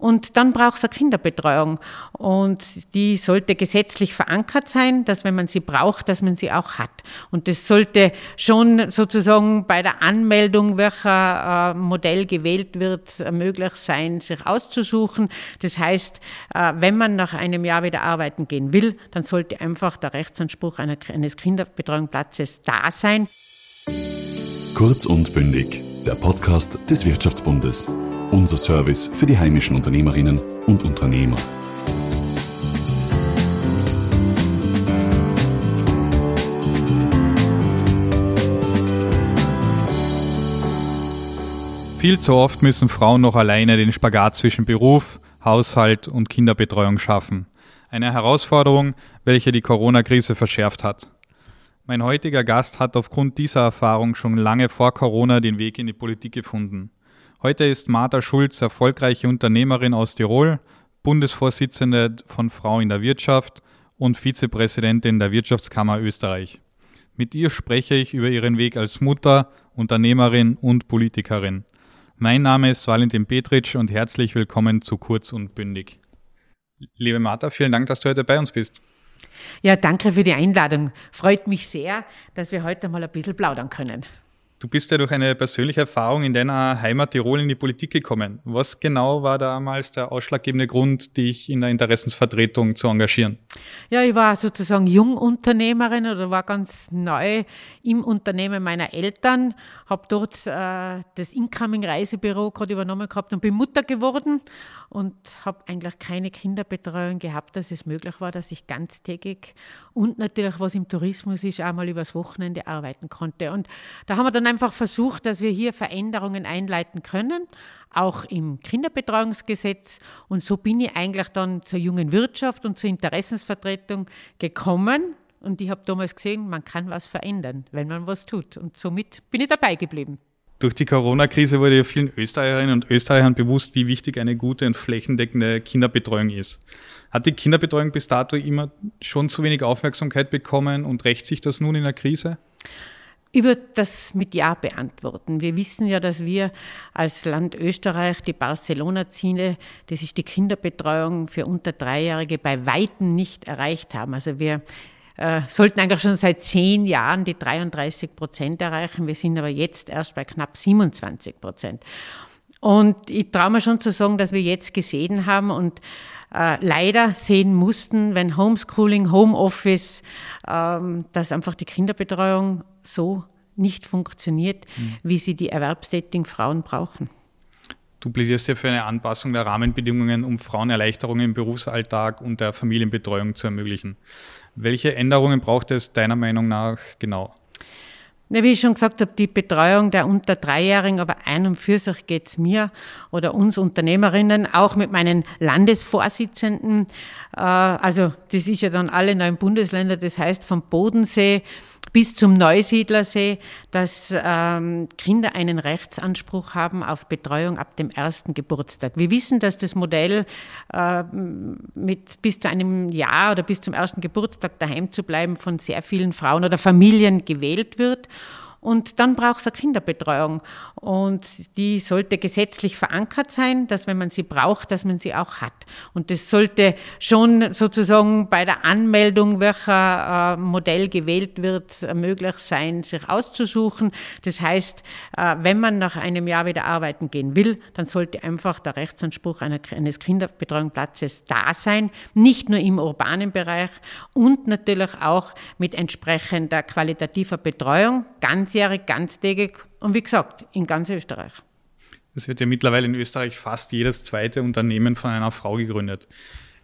Und dann braucht es eine Kinderbetreuung. Und die sollte gesetzlich verankert sein, dass wenn man sie braucht, dass man sie auch hat. Und das sollte schon sozusagen bei der Anmeldung, welcher äh, Modell gewählt wird, möglich sein, sich auszusuchen. Das heißt, äh, wenn man nach einem Jahr wieder arbeiten gehen will, dann sollte einfach der Rechtsanspruch eines Kinderbetreuungsplatzes da sein. Kurz und bündig, der Podcast des Wirtschaftsbundes. Unser Service für die heimischen Unternehmerinnen und Unternehmer. Viel zu oft müssen Frauen noch alleine den Spagat zwischen Beruf, Haushalt und Kinderbetreuung schaffen. Eine Herausforderung, welche die Corona-Krise verschärft hat. Mein heutiger Gast hat aufgrund dieser Erfahrung schon lange vor Corona den Weg in die Politik gefunden. Heute ist Martha Schulz erfolgreiche Unternehmerin aus Tirol, Bundesvorsitzende von Frau in der Wirtschaft und Vizepräsidentin der Wirtschaftskammer Österreich. Mit ihr spreche ich über ihren Weg als Mutter, Unternehmerin und Politikerin. Mein Name ist Valentin Petritsch und herzlich willkommen zu Kurz und Bündig. Liebe Martha, vielen Dank, dass du heute bei uns bist. Ja, danke für die Einladung. Freut mich sehr, dass wir heute mal ein bisschen plaudern können. Du bist ja durch eine persönliche Erfahrung in deiner Heimat Tirol in die Politik gekommen. Was genau war damals der ausschlaggebende Grund, dich in der Interessensvertretung zu engagieren? Ja, ich war sozusagen Jungunternehmerin oder war ganz neu im Unternehmen meiner Eltern, habe dort äh, das Incoming-Reisebüro gerade übernommen gehabt und bin Mutter geworden und habe eigentlich keine Kinderbetreuung gehabt, dass es möglich war, dass ich ganztägig und natürlich, was im Tourismus ist, auch mal übers Wochenende arbeiten konnte. Und da haben wir dann einfach versucht, dass wir hier Veränderungen einleiten können, auch im Kinderbetreuungsgesetz. Und so bin ich eigentlich dann zur jungen Wirtschaft und zur Interessensvertretung gekommen und ich habe damals gesehen, man kann was verändern, wenn man was tut. Und somit bin ich dabei geblieben. Durch die Corona-Krise wurde ja vielen Österreicherinnen und Österreichern bewusst, wie wichtig eine gute und flächendeckende Kinderbetreuung ist. Hat die Kinderbetreuung bis dato immer schon zu wenig Aufmerksamkeit bekommen und rächt sich das nun in der Krise? Würde das mit Ja beantworten. Wir wissen ja, dass wir als Land Österreich die Barcelona-Ziele, das ist die Kinderbetreuung für unter Dreijährige, bei Weitem nicht erreicht haben. Also wir äh, sollten eigentlich schon seit zehn Jahren die 33 Prozent erreichen. Wir sind aber jetzt erst bei knapp 27 Prozent. Und ich traue mir schon zu sagen, dass wir jetzt gesehen haben und äh, leider sehen mussten, wenn Homeschooling, Homeoffice, ähm, dass einfach die Kinderbetreuung so nicht funktioniert, mhm. wie sie die erwerbstätigen Frauen brauchen. Du plädierst ja für eine Anpassung der Rahmenbedingungen, um Frauen Erleichterungen im Berufsalltag und der Familienbetreuung zu ermöglichen. Welche Änderungen braucht es deiner Meinung nach genau? Ja, wie ich schon gesagt habe, die Betreuung der unter Dreijährigen, aber ein und für sich geht es mir oder uns Unternehmerinnen, auch mit meinen Landesvorsitzenden. Äh, also das ist ja dann alle neuen Bundesländer, das heißt vom Bodensee bis zum Neusiedlersee, dass ähm, Kinder einen Rechtsanspruch haben auf Betreuung ab dem ersten Geburtstag. Wir wissen, dass das Modell äh, mit bis zu einem Jahr oder bis zum ersten Geburtstag daheim zu bleiben von sehr vielen Frauen oder Familien gewählt wird. Und dann braucht es eine Kinderbetreuung. Und die sollte gesetzlich verankert sein, dass wenn man sie braucht, dass man sie auch hat. Und das sollte schon sozusagen bei der Anmeldung, welcher äh, Modell gewählt wird, möglich sein, sich auszusuchen. Das heißt, äh, wenn man nach einem Jahr wieder arbeiten gehen will, dann sollte einfach der Rechtsanspruch eines Kinderbetreuungsplatzes da sein. Nicht nur im urbanen Bereich und natürlich auch mit entsprechender qualitativer Betreuung. Ganz ganzjährig, ganztägig und wie gesagt, in ganz Österreich. Es wird ja mittlerweile in Österreich fast jedes zweite Unternehmen von einer Frau gegründet.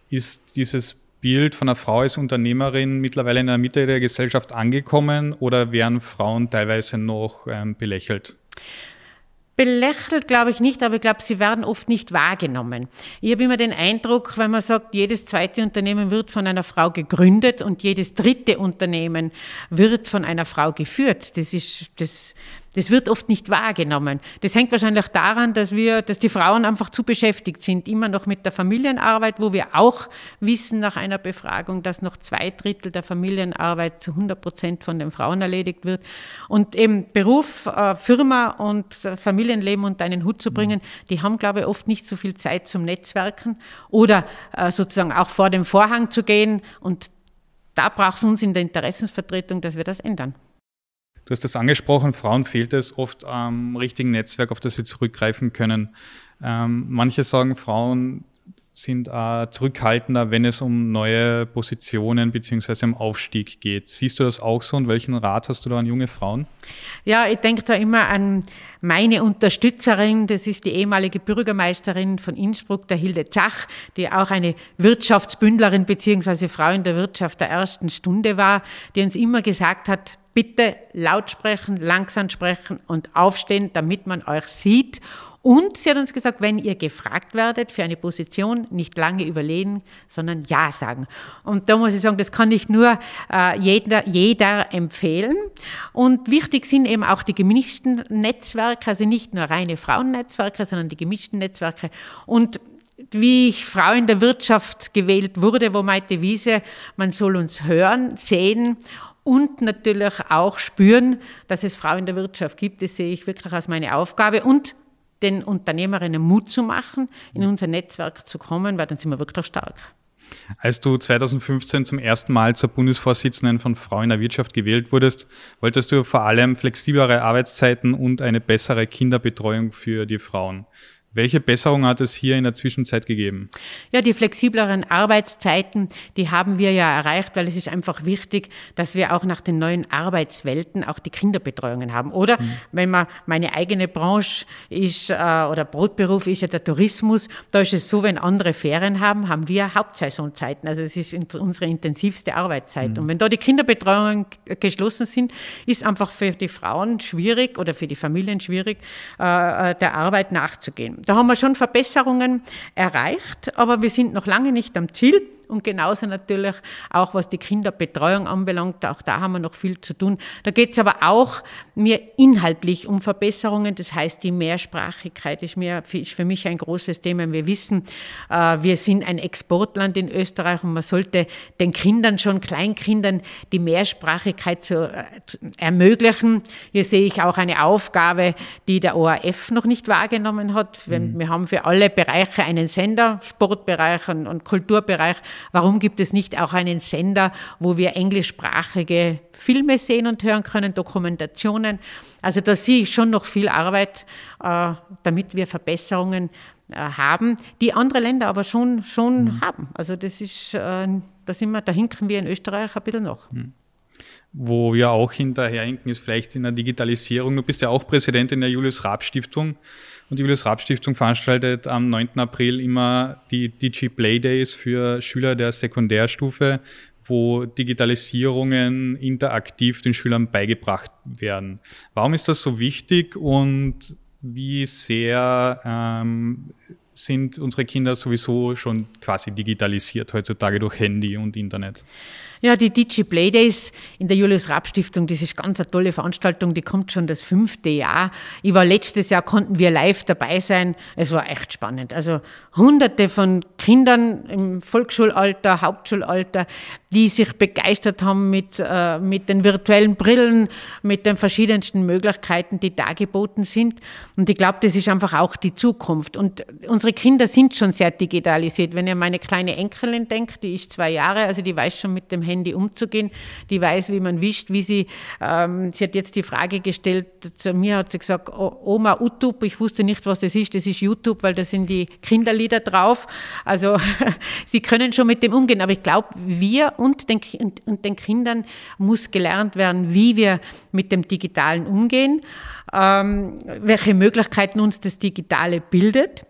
Ist dieses Bild von einer Frau als Unternehmerin mittlerweile in der Mitte der Gesellschaft angekommen oder werden Frauen teilweise noch ähm, belächelt? Belächelt glaube ich nicht, aber ich glaube, sie werden oft nicht wahrgenommen. Ich habe immer den Eindruck, wenn man sagt, jedes zweite Unternehmen wird von einer Frau gegründet und jedes dritte Unternehmen wird von einer Frau geführt. Das ist, das Das wird oft nicht wahrgenommen. Das hängt wahrscheinlich daran, dass wir, dass die Frauen einfach zu beschäftigt sind, immer noch mit der Familienarbeit, wo wir auch wissen nach einer Befragung, dass noch zwei Drittel der Familienarbeit zu 100 Prozent von den Frauen erledigt wird. Und eben Beruf, äh, Firma und Familienleben unter einen Hut zu bringen, die haben, glaube ich, oft nicht so viel Zeit zum Netzwerken oder äh, sozusagen auch vor dem Vorhang zu gehen. Und da braucht es uns in der Interessensvertretung, dass wir das ändern. Du hast das angesprochen, Frauen fehlt es oft am richtigen Netzwerk, auf das sie zurückgreifen können. Ähm, manche sagen, Frauen sind äh, zurückhaltender, wenn es um neue Positionen beziehungsweise um Aufstieg geht. Siehst du das auch so und welchen Rat hast du da an junge Frauen? Ja, ich denke da immer an meine Unterstützerin, das ist die ehemalige Bürgermeisterin von Innsbruck, der Hilde Zach, die auch eine Wirtschaftsbündlerin beziehungsweise Frau in der Wirtschaft der ersten Stunde war, die uns immer gesagt hat, bitte laut sprechen, langsam sprechen und aufstehen, damit man euch sieht. Und sie hat uns gesagt, wenn ihr gefragt werdet für eine Position, nicht lange überlegen, sondern Ja sagen. Und da muss ich sagen, das kann ich nur äh, jeder, jeder empfehlen. Und wichtig sind eben auch die gemischten Netzwerke, also nicht nur reine Frauennetzwerke, sondern die gemischten Netzwerke. Und wie ich Frau in der Wirtschaft gewählt wurde, wo meinte Wiese, man soll uns hören, sehen und natürlich auch spüren, dass es Frauen in der Wirtschaft gibt. Das sehe ich wirklich als meine Aufgabe und den Unternehmerinnen Mut zu machen, in unser Netzwerk zu kommen, weil dann sind wir wirklich stark. Als du 2015 zum ersten Mal zur Bundesvorsitzenden von Frauen in der Wirtschaft gewählt wurdest, wolltest du vor allem flexiblere Arbeitszeiten und eine bessere Kinderbetreuung für die Frauen. Welche Besserung hat es hier in der Zwischenzeit gegeben? Ja, die flexibleren Arbeitszeiten, die haben wir ja erreicht, weil es ist einfach wichtig, dass wir auch nach den neuen Arbeitswelten auch die Kinderbetreuungen haben. Oder mhm. wenn man meine eigene Branche ist äh, oder Brotberuf ist ja der Tourismus, da ist es so, wenn andere Ferien haben, haben wir Hauptsaisonzeiten. Also es ist unsere intensivste Arbeitszeit. Mhm. Und wenn da die Kinderbetreuungen geschlossen sind, ist einfach für die Frauen schwierig oder für die Familien schwierig, äh, äh der Arbeit nachzugehen. Da haben wir schon Verbesserungen erreicht, aber wir sind noch lange nicht am Ziel. Und genauso natürlich auch, was die Kinderbetreuung anbelangt, auch da haben wir noch viel zu tun. Da geht es aber auch mir inhaltlich um Verbesserungen. Das heißt, die Mehrsprachigkeit ist, mir, ist für mich ein großes Thema. Wir wissen, äh, wir sind ein Exportland in Österreich und man sollte den Kindern, schon Kleinkindern, die Mehrsprachigkeit zu, äh, zu ermöglichen. Hier sehe ich auch eine Aufgabe, die der ORF noch nicht wahrgenommen hat. Wir, mhm. wir haben für alle Bereiche einen Sender, Sportbereich und, und Kulturbereich. Warum gibt es nicht auch einen Sender, wo wir englischsprachige Filme sehen und hören können, Dokumentationen? Also da sehe ich schon noch viel Arbeit, äh, damit wir Verbesserungen äh, haben, die andere Länder aber schon, schon mhm. haben. Also das ist, äh, da sind wir, da hinken wir in Österreich ein bisschen noch. Mhm wo wir auch hinterherhinken, ist vielleicht in der Digitalisierung. Du bist ja auch Präsidentin der Julius Raab Stiftung. Und die Julius Raab Stiftung veranstaltet am 9. April immer die Digi Play Days für Schüler der Sekundärstufe, wo Digitalisierungen interaktiv den Schülern beigebracht werden. Warum ist das so wichtig und wie sehr ähm, sind unsere Kinder sowieso schon quasi digitalisiert heutzutage durch Handy und Internet? Ja, die Digi Playdays in der Julius Raab Stiftung, das ist ganz eine tolle Veranstaltung, die kommt schon das fünfte Jahr. Ich war letztes Jahr, konnten wir live dabei sein. Es war echt spannend. Also hunderte von Kindern im Volksschulalter, Hauptschulalter, die sich begeistert haben mit, äh, mit den virtuellen Brillen, mit den verschiedensten Möglichkeiten, die dargeboten sind. Und ich glaube, das ist einfach auch die Zukunft. Und unsere Kinder sind schon sehr digitalisiert. Wenn ihr meine kleine Enkelin denkt, die ist zwei Jahre, also die weiß schon mit dem Handy umzugehen, die weiß, wie man wischt, wie sie, ähm, sie hat jetzt die Frage gestellt, zu mir hat sie gesagt, Oma, YouTube, ich wusste nicht, was das ist, das ist YouTube, weil da sind die Kinderlieder drauf. Also sie können schon mit dem umgehen, aber ich glaube, wir und den, und, und den Kindern muss gelernt werden, wie wir mit dem Digitalen umgehen, ähm, welche Möglichkeiten uns das Digitale bildet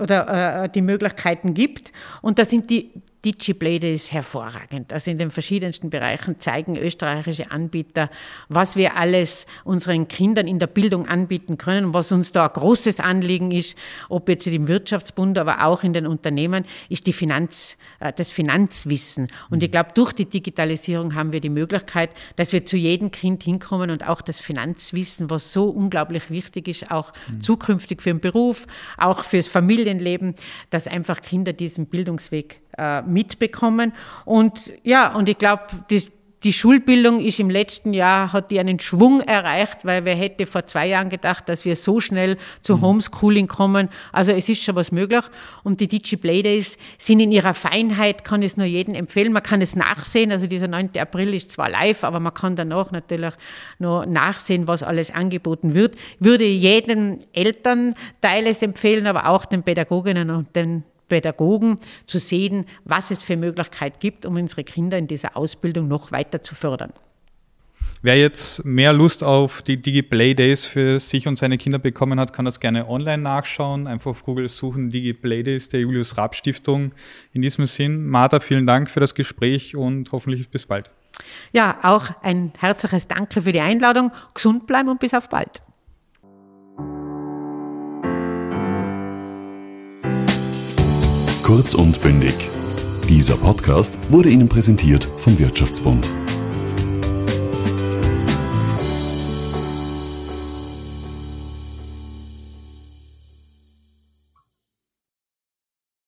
oder äh, die Möglichkeiten gibt. Und da sind die DigiBlade ist hervorragend. Also in den verschiedensten Bereichen zeigen österreichische Anbieter, was wir alles unseren Kindern in der Bildung anbieten können, was uns da ein großes Anliegen ist, ob jetzt im Wirtschaftsbund, aber auch in den Unternehmen, ist die Finanz, äh, das Finanzwissen. Und ich glaube, durch die Digitalisierung haben wir die Möglichkeit, dass wir zu jedem Kind hinkommen und auch das Finanzwissen, was so unglaublich wichtig ist, auch mhm. zukünftig für den Beruf, auch fürs Familienleben, dass einfach Kinder diesen Bildungsweg äh, mitbekommen. Und ja, und ich glaube, die, die Schulbildung ist im letzten Jahr, hat die einen Schwung erreicht, weil wer hätte vor zwei Jahren gedacht, dass wir so schnell zu mhm. Homeschooling kommen. Also es ist schon was möglich. Und die DigiPlaydays sind in ihrer Feinheit, kann es nur jedem empfehlen. Man kann es nachsehen. Also dieser 9. April ist zwar live, aber man kann danach natürlich noch nachsehen, was alles angeboten wird. Würde jedem Elternteil es empfehlen, aber auch den Pädagoginnen und den Pädagogen zu sehen, was es für Möglichkeiten gibt, um unsere Kinder in dieser Ausbildung noch weiter zu fördern. Wer jetzt mehr Lust auf die DigiPlay Days für sich und seine Kinder bekommen hat, kann das gerne online nachschauen. Einfach auf Google suchen DigiPlay Days der Julius Raab Stiftung. In diesem Sinn, Martha, vielen Dank für das Gespräch und hoffentlich bis bald. Ja, auch ein herzliches Danke für die Einladung. Gesund bleiben und bis auf bald. Kurz und bündig. Dieser Podcast wurde Ihnen präsentiert vom Wirtschaftsbund.